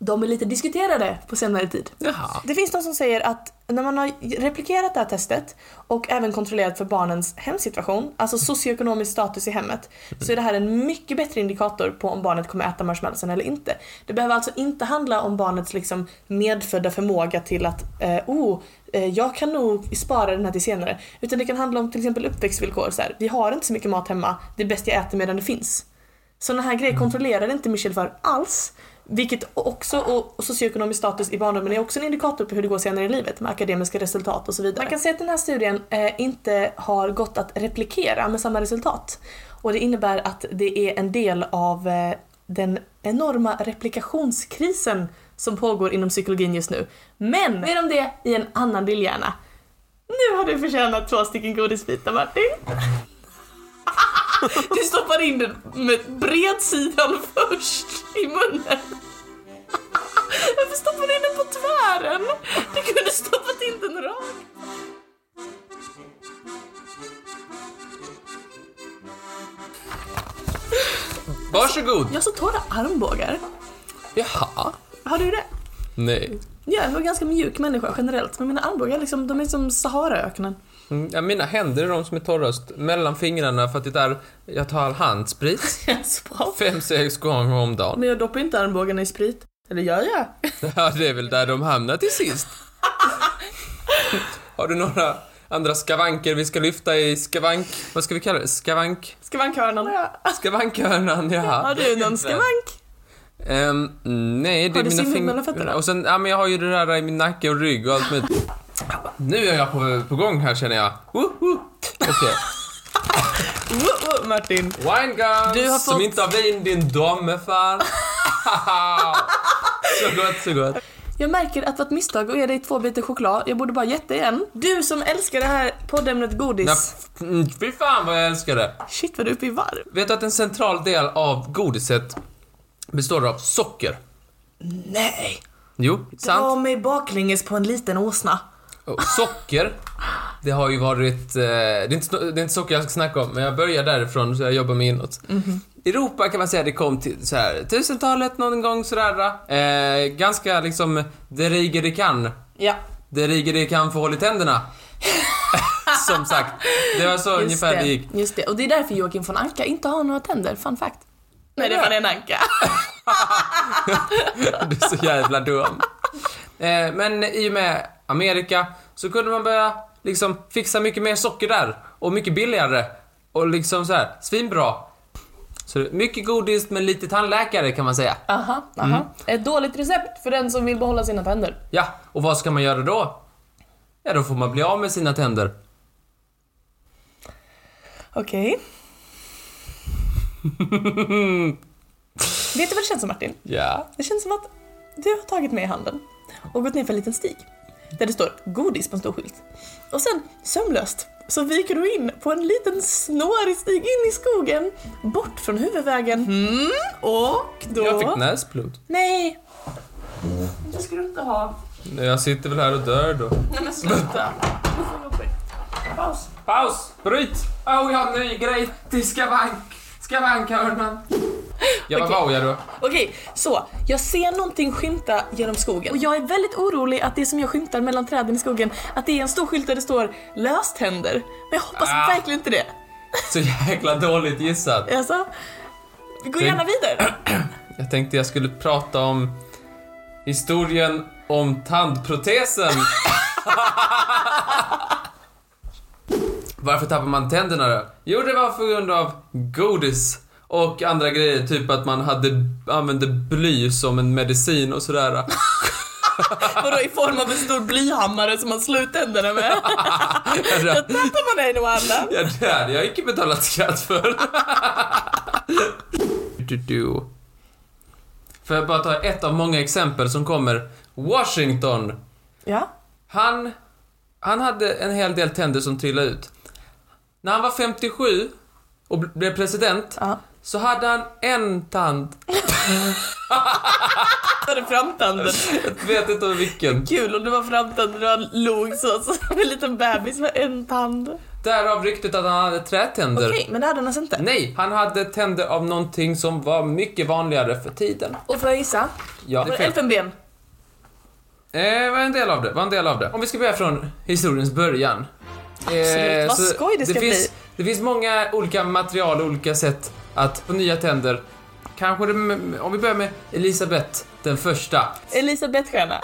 De är lite diskuterade på senare tid. Jaha. Det finns de som säger att när man har replikerat det här testet och även kontrollerat för barnens hemsituation, alltså socioekonomisk status i hemmet, så är det här en mycket bättre indikator på om barnet kommer äta marshmallowsen eller inte. Det behöver alltså inte handla om barnets liksom medfödda förmåga till att eh, oh, eh, jag kan nog spara den här till senare. Utan det kan handla om till exempel uppväxtvillkor. Så här, vi har inte så mycket mat hemma, det är bäst jag äter medan det finns. Sådana här grejer kontrollerar inte Michel för alls. Vilket också, och socioekonomisk status i barndomen är också en indikator på hur det går senare i livet med akademiska resultat och så vidare. Man kan säga att den här studien eh, inte har gått att replikera med samma resultat. Och det innebär att det är en del av eh, den enorma replikationskrisen som pågår inom psykologin just nu. Men mer om det i en annan dillhjärna. Nu har du förtjänat två stycken godisbitar Martin. Du stoppar in den med bredsidan först i munnen. Varför stoppar du in den på tvären? Du kunde stoppat in den rakt. Varsågod. Jag har så torra armbågar. Jaha. Har du det? Nej. Jag är en ganska mjuk människa generellt, men mina armbågar liksom, de är som Saharaöknen. Mm, Ja, mina händer är de som är torrast mellan fingrarna för att det är, jag tar handsprit fem, sex gånger om dagen. Men jag doppar inte armbågarna i sprit. Eller gör jag? Ja, det är väl där de hamnar till sist. Har du några andra skavanker vi ska lyfta i skavank... Vad ska vi kalla det? Skavank... Skavankhörnan. Ja. Skavankhörnan, jaha. Har du någon skavank? Ehm, nej, det Har är mina fingrar. Och sen, ja men jag har ju det där i min nacke och rygg och allt möjligt. Nu är jag på, på gång här känner jag. Woho! Okej. Wo- wo, Martin. Wine guns Du har som fått- inte har vin, din domme fan. så gott, så gott. Jag märker att det var ett misstag att ge dig två bitar choklad. Jag borde bara gett dig en. Du som älskar det här poddämnet godis. Mm, fy fan vad jag älskar det. Shit vad du är uppe i varv. Vet du att en central del av godiset består av socker? Nej. Jo, Dra sant. mig baklänges på en liten åsna. Och socker, det har ju varit... Eh, det, är inte, det är inte socker jag ska snacka om, men jag börjar därifrån så jag jobbar mig inåt. Europa kan man säga det kom till så här, tusentalet någon gång sådär. Eh, ganska liksom, det riger det kan. Ja. Det riger det kan få håll i tänderna. Som sagt, det var så Just ungefär det, det gick. just det. Och det är därför Joakim von Anka inte har några tänder. Fun fact. Nej, det var en anka. Du är så jävla dum. Eh, men i och med Amerika så kunde man börja liksom fixa mycket mer socker där och mycket billigare och liksom så här svinbra. Så mycket godis men lite tandläkare kan man säga. Aha, aha. Ett dåligt recept för den som vill behålla sina tänder. Ja, och vad ska man göra då? Ja, då får man bli av med sina tänder. Okej. Vet du vad det känns som Martin? Ja. Det känns som att du har tagit mig i handen och gått ner för en liten stig. Där det står godis på en stor skylt. Och sen, sömlöst, så viker du in på en liten snårig stig in i skogen, bort från huvudvägen. Mm, och då... Jag fick näsblod. Nej! Det ska du inte ha. Jag sitter väl här och dör då. Nej men sluta. Paus. Paus! Bryt! Oh, jag har en ny grej till skavank. Skavankörnan. Ja, vad Okej. var jag då? Okej, så jag ser någonting skymta genom skogen och jag är väldigt orolig att det som jag skymtar mellan träden i skogen, att det är en stor skylt där det står löständer. Men jag hoppas Ah. verkligen inte det. Så jäkla dåligt gissat. Alltså, vi går gärna vidare. Jag tänkte jag skulle prata om historien om tandprotesen. Varför tappar man tänderna då? Jo, det var på grund av godis och andra grejer, typ att man hade, använde bly som en medicin och sådär. Vadå i form av en stor blyhammare som man slår ut tänderna med? Då tappar man en och annan. Ja, det hade jag inte betalat skatt för. du, du. Får jag bara ta ett av många exempel som kommer. Washington. Ja. Han, han hade en hel del tänder som trillade ut. När han var 57 och bl- blev president Ja. så hade han en tand. Var det framtanden? Jag vet inte vilken. Kul om det var framtanden och han log så, som en liten bebis med en tand. Okej, Därav ryktet att han hade trätänder. men det hade han alltså inte. Nej, han hade tänder av någonting som var mycket vanligare för tiden. Och får jag gissa? Ja, det är det fel. elfenben? Eh, var en del av det, var en del av det. Om vi ska börja från historiens början. Absolut, vad så skoj det ska finns, bli. Det finns många olika material och olika sätt att få nya tänder. Kanske det, om vi börjar med Elisabeth den första. Elisabeth Stjärna.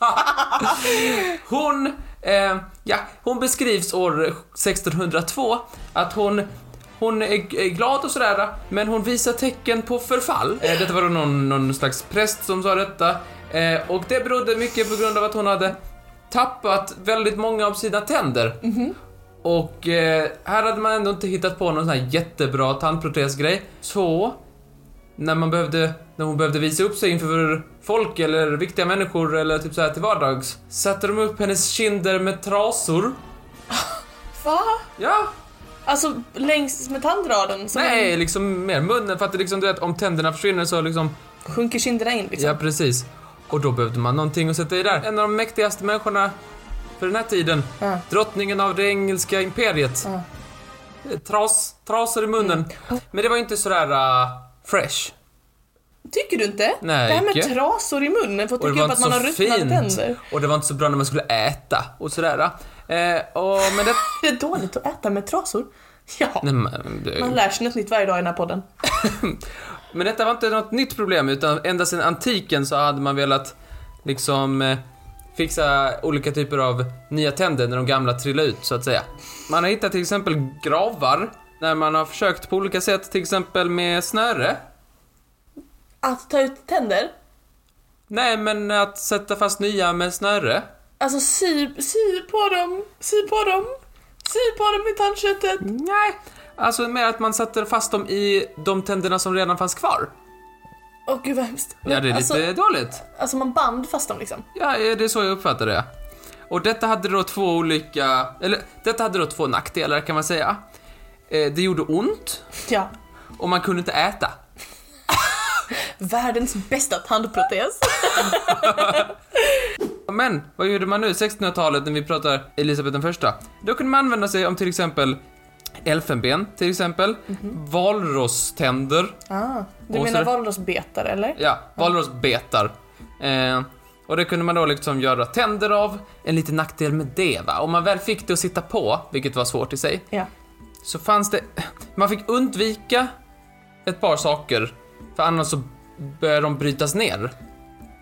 Hon, eh, ja, hon beskrivs år 1602 att hon hon är är glad och sådär, men hon visar tecken på förfall. Eh, detta var då någon, någon slags präst som sa detta. Eh, och det berodde mycket på grund av att hon hade tappat väldigt många av sina tänder. Och eh, här hade man ändå inte hittat på någon sån här jättebra tandprotesgrej. Så, när man behövde, när hon behövde visa upp sig inför folk eller viktiga människor eller typ så här till vardags, satte de upp hennes kinder med trasor. Va? Ja, Alltså längs med tandraden nej, liksom mer munnen för att det liksom, du vet, om tänderna försvinner så liksom, sjunker kinderna in liksom. ja precis. Och då behövde man någonting att sätta i där. En av de mäktigaste människorna för den här tiden, Ja. drottningen av det engelska imperiet. Ja. Tras, trasor i munnen. Men det var inte sådär uh, fresh. Tycker du inte? Nej, det här med icke. trasor i munnen upp inte att man har ruttnade fint. tänder. Och det var inte så bra när man skulle äta och sådär. Eh, och, men det... Det är dåligt att äta med trasor. Ja. Nej, men, det- Man lär sig något nytt varje dag i den här podden. Men detta var inte något nytt problem, utan ända sedan antiken så hade man velat liksom eh, fixa olika typer av nya tänder när de gamla trillade ut, så att säga. Man har hittat till exempel gravar, när man har försökt på olika sätt, till exempel med snöre. Att ta ut tänder? Nej, men att sätta fast nya med snöre. Alltså sy, sy på dem, sy på dem, sy på dem i tandköttet. Nej, alltså mer att man satte fast dem i de tänderna som redan fanns kvar. Åh gud vad hemskt. Ja, det är alltså, lite dåligt. alltså man band fast dem liksom. Ja, det är så jag uppfattar det. Och detta hade då två olika, eller detta hade då två nackdelar kan man säga. Eh, det gjorde ont Ja. och man kunde inte äta. Världens bästa tandprotes. Men vad gjorde man nu 1600-talet när vi pratar Elisabeth den första? Då kunde man använda sig om till exempel elfenben, till exempel, valrosständer, Ah, du menar valrossbetare eller? ja, valrossbetar. Eh, och det kunde man då liksom göra tänder av. En liten nackdel med det va, om man väl fick det att sitta på, vilket var svårt i sig, Ja. så fanns det... Man fick undvika ett par saker, för annars så började de brytas ner.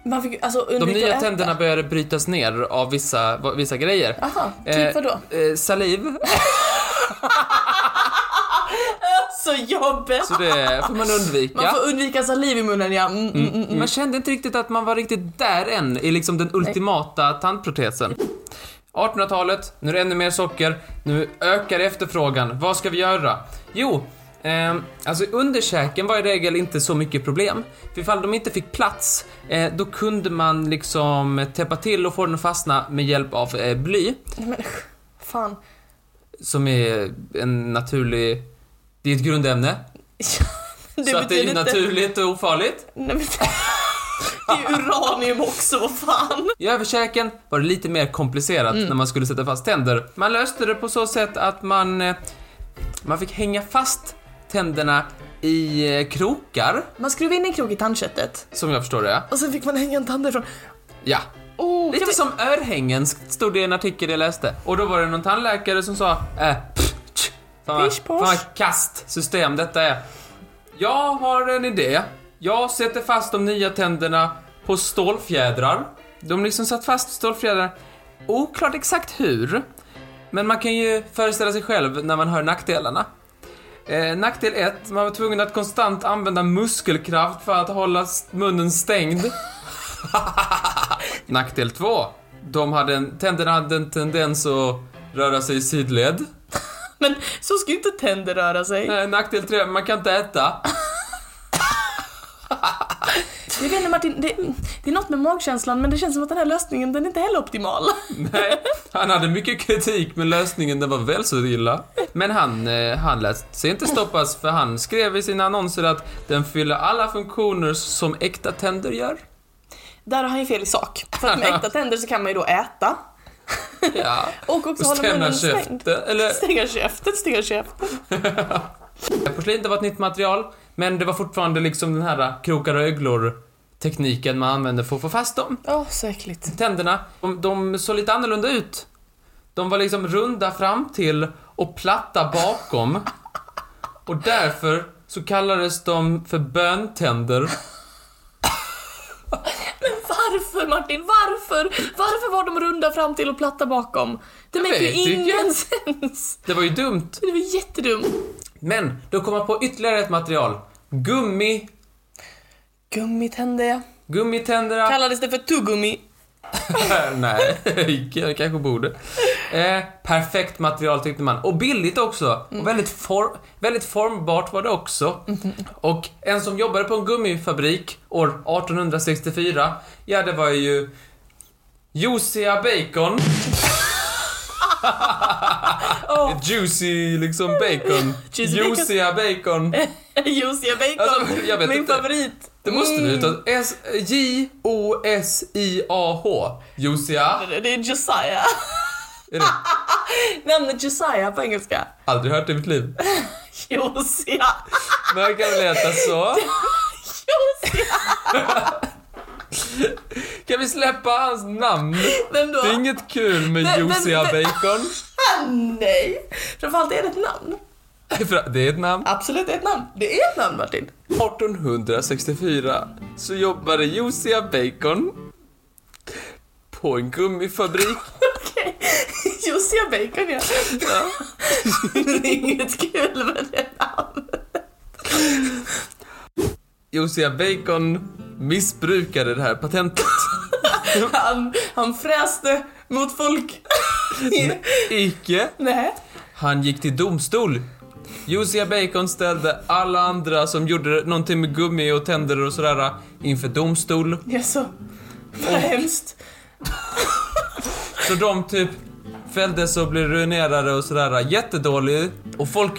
Man fick alltså De nya tänderna började brytas ner av vissa, vissa grejer. Aha, typ Eh, vadå? Eh, saliv. Så jobbigt! Så det får man undvika. Man får undvika saliv i munnen ja. Mm, mm, mm, mm. Man kände inte riktigt att man var riktigt där än i liksom den ultimata tandprotesen. 1800-talet, nu är det ännu mer socker, nu ökar efterfrågan. Vad ska vi göra? Jo, eh, alltså underkäken var i regel inte så mycket problem. För ifall de inte fick plats, eh, då kunde man liksom täppa till och få den att fastna med hjälp av eh, bly, Nej, men fan. Som är en naturlig... Det är ett grundämne, Det så att det är inte- naturligt och ofarligt. Nej, men... Det är uranium också, vad fan. I överkäken var det lite mer komplicerat när man skulle sätta fast tänder. Man löste det på så sätt att man, eh, man fick hänga fast tänderna i eh, krokar, Man skruvade in en krok i tandköttet som jag förstår det. och sen fick man hänga en tand därifrån. Ja. Oh, Lite som örhängen stod det i en artikel jag läste. Och då var det någon tandläkare som sa äh, pff, tsch, fan fan kast system detta är. Jag har en idé. Jag sätter fast de nya tänderna på stålfjädrar. De liksom satt fast stålfjädrar. Oklart exakt hur. Men man kan ju föreställa sig själv när man hör nackdelarna. Eh, nackdel 1, man var tvungen att konstant använda muskelkraft för att hålla munnen stängd. Nackdel 2, de hade en, tänderna hade en tendens att röra sig i sidled. Men så ska ju inte tänder röra sig. Eh, nackdel 3, man kan inte äta. Jag vet inte Martin, det, det är något med magkänslan men det känns som att den här lösningen den är inte heller optimal. Nej, han hade mycket kritik men lösningen den var väl så illa. Men han, eh, han lät sig inte stoppas för han skrev i sina annonser att den fyller alla funktioner som äkta tänder gör. Där har han ju fel i sak. För att med äkta tänder så kan man ju då äta. Ja. Och också hålla munnen stängd. eller Stänga käften, stänga käften. Porslin det var ett nytt material, men det var fortfarande liksom den här krokar och öglor tekniken man använde för att få fast dem. Åh, så äckligt. Tänderna, de, de såg lite annorlunda ut. De var liksom runda fram till och platta bakom. Och därför så kallades de för böntänder. Varför Martin, varför? Varför var de runda fram till och platta bakom? Det make ju ingen sens. Det var ju dumt. Det var jättedumt. Men då kom man på ytterligare ett material. Gummi. Gummitänder ja. Gummitänderna. Kallades det för tuggummi? Nej, jag kanske borde. Eh, perfekt material tyckte man. Och billigt också. Och väldigt, for, väldigt formbart var det också. Och en som jobbade på en gummifabrik år 1864, ja det var ju Josia Bacon. Åh, Juicy liksom bacon. Juicy bacon. Josia Bacon. Juicia. Alltså, Min inte. favorit. Det måste Mm. du utan J-O-S-I-A-H. Josia. Det är Josiah. Är det? Namnet Josiah på engelska. Aldrig hört det i mitt liv. Josia. Men jag kan väl heta så. Josia. Kan vi släppa hans namn? Vem då? Det är inget kul med Vem- Josia vem- Bacon. Nej. Framförallt är det ett namn. Det är ett namn. Absolut, det är ett namn. Det är ett namn Martin. 1864 så jobbade Josia Bacon på en gummifabrik. Okej. Josia bacon ja. Ja. Det är inget kul med det namnet. Josia Bacon missbrukade det här patentet. Han, han fräste mot folk. Icke. Nej. Han gick till domstol. Josia Bacon ställde alla andra som gjorde någonting med gummi och tänder och sådär inför domstol. Jaså? Vad hemskt. Så de typ fälldes och blev ruinerade och sådär. Jättedålig. Och folk...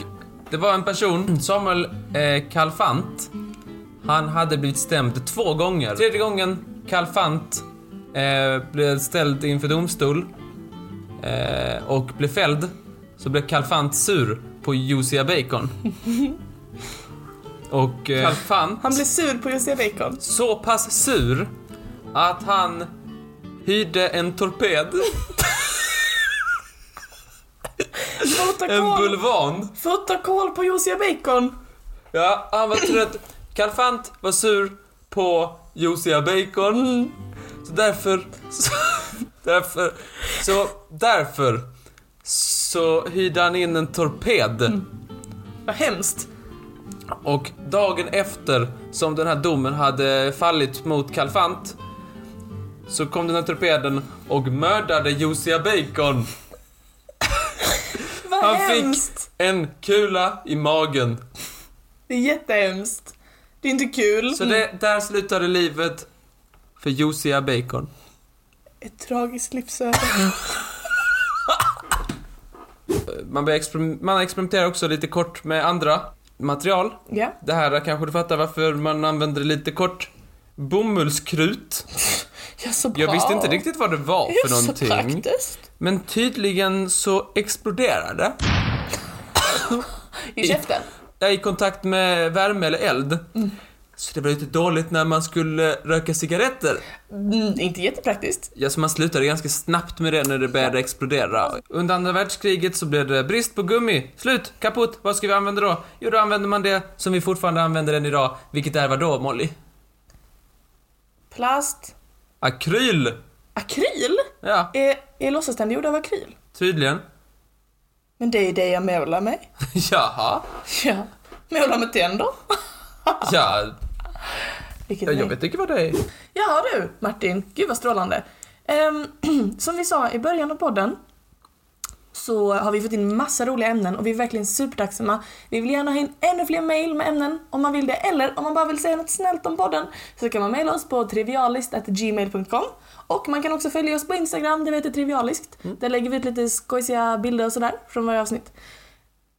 Det var en person, Samuel eh, Kalfant. Han hade blivit stämd två gånger. Tredje gången Kalfant eh, blev ställd inför domstol eh, och blev fälld så blev Kalfant sur på Josia Bacon. Och eh, Kalfant Han blev sur på Josia Bacon. så pass sur att han hyrde en torped, en bulvan. fota koll på Josia Bacon. Ja, han var trött. Kalfant var sur på Josia Bacon. Så därför... Så, därför... Så därför... Så hyrde han in en torped. Vad hemskt. Och dagen efter som den här domen hade fallit mot Kalfant så kom den här torpeden och mördade Josia Bacon. Vad Han fick hemskt. en kula i magen. Det är jättehemskt. Det är inte kul. Så det, där slutade livet för Josia Bacon. Ett tragiskt livsöde. Man, exper- man experimenterar också lite kort med andra material. Ja. Det här kanske du fattar varför man använder lite kort bomullskrut. Ja, så bra. Jag visste inte riktigt vad det var för Ja, så någonting. praktiskt. Men tydligen så exploderade det. I käften. Är i kontakt med värme eller eld. Så det var lite dåligt när man skulle röka cigaretter. Mm, inte jättepraktiskt. Ja, så man slutade ganska snabbt med det när det började explodera. Under andra världskriget så blev det brist på gummi. Slut, kaputt. Vad ska vi använda då? Jo, då använder man det som vi fortfarande använder än idag. Vilket är vad då, Molly? Plast. Akryl! Akryl? Ja, Är, är låtsaständer gjorda av akryl? tydligen. Men det är det jag målar med. Jaha. Ja. Målar med tänder. Ja, Vilket ja, jag vet inte vad det är. Jaha du, Martin. Gud vad strålande. Ehm, som vi sa i början av podden så har vi fått in massa roliga ämnen och vi är verkligen supertacksamma. Vi vill gärna ha in ännu fler mail med ämnen om man vill det, eller om man bara vill säga något snällt om podden så kan man mejla oss på trivialist.gmail.com och man kan också följa oss på Instagram, det heter trivialiskt. Där lägger vi ut lite skojsiga bilder och sådär från varje avsnitt.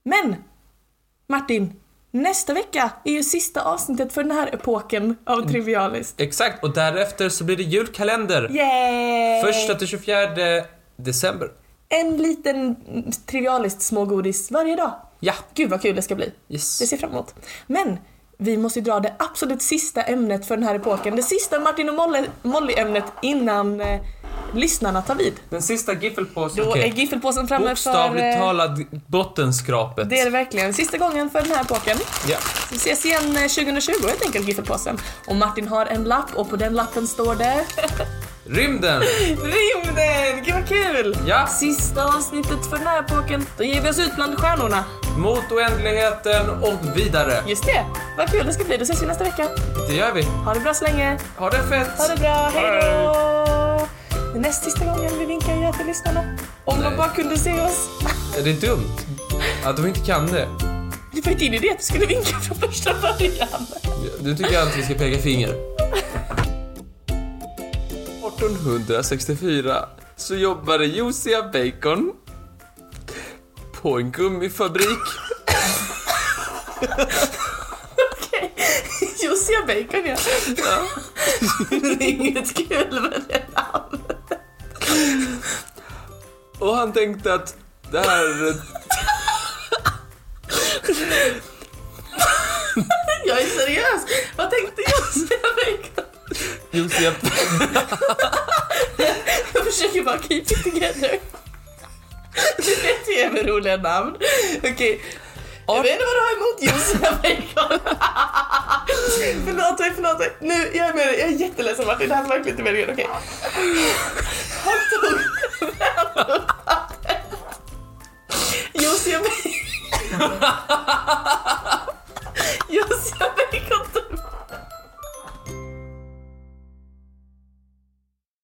Men! Martin, nästa vecka är ju sista avsnittet för den här epoken av Trivialist. Exakt, och därefter så blir det julkalender. Yay! Första till 24 december. En liten trivialist smågodis varje dag. Ja, Gud vad kul det ska bli. yes. Det ser fram emot. Men vi måste ju dra det absolut sista ämnet för den här epoken. Det sista Martin och Molly- Molly-ämnet innan eh, lyssnarna tar vid. Den sista giffelpåsen. Då är giffelpåsen framme för... Bokstavligt eh, talat bottenskrapet. Det är det verkligen. Sista gången för den här epoken. Ja. Vi ses igen eh, 2020 helt enkelt, giffelpåsen. Och Martin har en lapp och på den lappen står det... Rymden! Rymden! Gud vad kul! Ja. Sista avsnittet för den här epoken. Då ger vi oss ut bland stjärnorna. Mot oändligheten och vidare. Just det. Vad kul det ska bli. Då ses vi nästa vecka. Det gör vi. Ha det bra så länge. Ha det fett! Ha det bra. Hej då! Det är näst sista gången vi vinkar ja till lyssnarna. Om Nej. de bara kunde se oss. Är det dumt? Att de inte kan det? Det var ju din idé att du skulle vinka från första början. Du tycker alltid vi ska peka finger. 1864 så jobbade Josia Bacon på en gummifabrik. Okej. Josia Bacon ja. Ja. Det är inget kul med det namnet. Och han tänkte att det här... Jag är seriös. Vad tänkte Josia Bacon? Josia... Jag försöker bara keep it together. Det är tv-roliga namn. Okej. Okay. Jag vet inte vad du har emot Josef Eikon. förlåt mig, förlåt mig. Nu, jag är med dig. Jag är jätteledsen Martin. Det här var verkligen inte meningen. Okej. Okay. Han tog Josef Josef Eikon tog